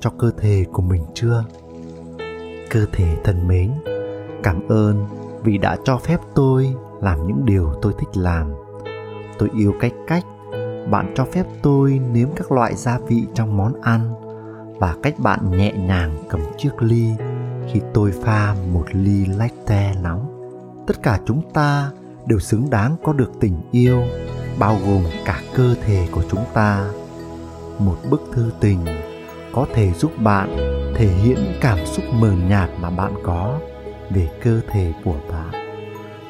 cho cơ thể của mình chưa? Cơ thể thân mến, cảm ơn vì đã cho phép tôi làm những điều tôi thích làm. Tôi yêu cách cách bạn cho phép tôi nếm các loại gia vị trong món ăn và cách bạn nhẹ nhàng cầm chiếc ly khi tôi pha một ly latte nóng. Tất cả chúng ta đều xứng đáng có được tình yêu, bao gồm cả cơ thể của chúng ta. Một bức thư tình có thể giúp bạn thể hiện những cảm xúc mờ nhạt mà bạn có về cơ thể của bạn.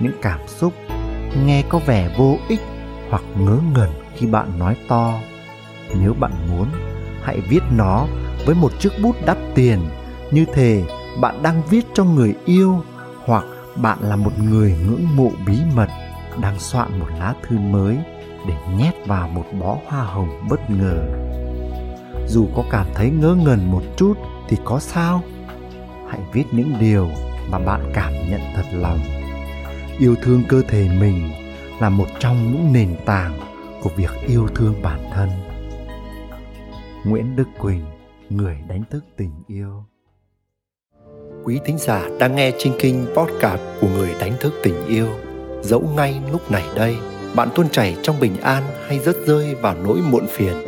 Những cảm xúc nghe có vẻ vô ích hoặc ngớ ngẩn khi bạn nói to. Nếu bạn muốn, hãy viết nó với một chiếc bút đắt tiền. Như thể bạn đang viết cho người yêu hoặc bạn là một người ngưỡng mộ bí mật, đang soạn một lá thư mới để nhét vào một bó hoa hồng bất ngờ dù có cảm thấy ngớ ngẩn một chút thì có sao. Hãy viết những điều mà bạn cảm nhận thật lòng. Yêu thương cơ thể mình là một trong những nền tảng của việc yêu thương bản thân. Nguyễn đức quỳnh, người đánh thức tình yêu. Quý thính giả đang nghe trên kinh podcast của người đánh thức tình yêu, dẫu ngay lúc này đây, bạn tuôn chảy trong bình an hay rớt rơi vào nỗi muộn phiền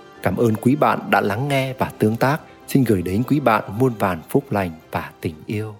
Cảm ơn quý bạn đã lắng nghe và tương tác. Xin gửi đến quý bạn muôn vàn phúc lành và tình yêu.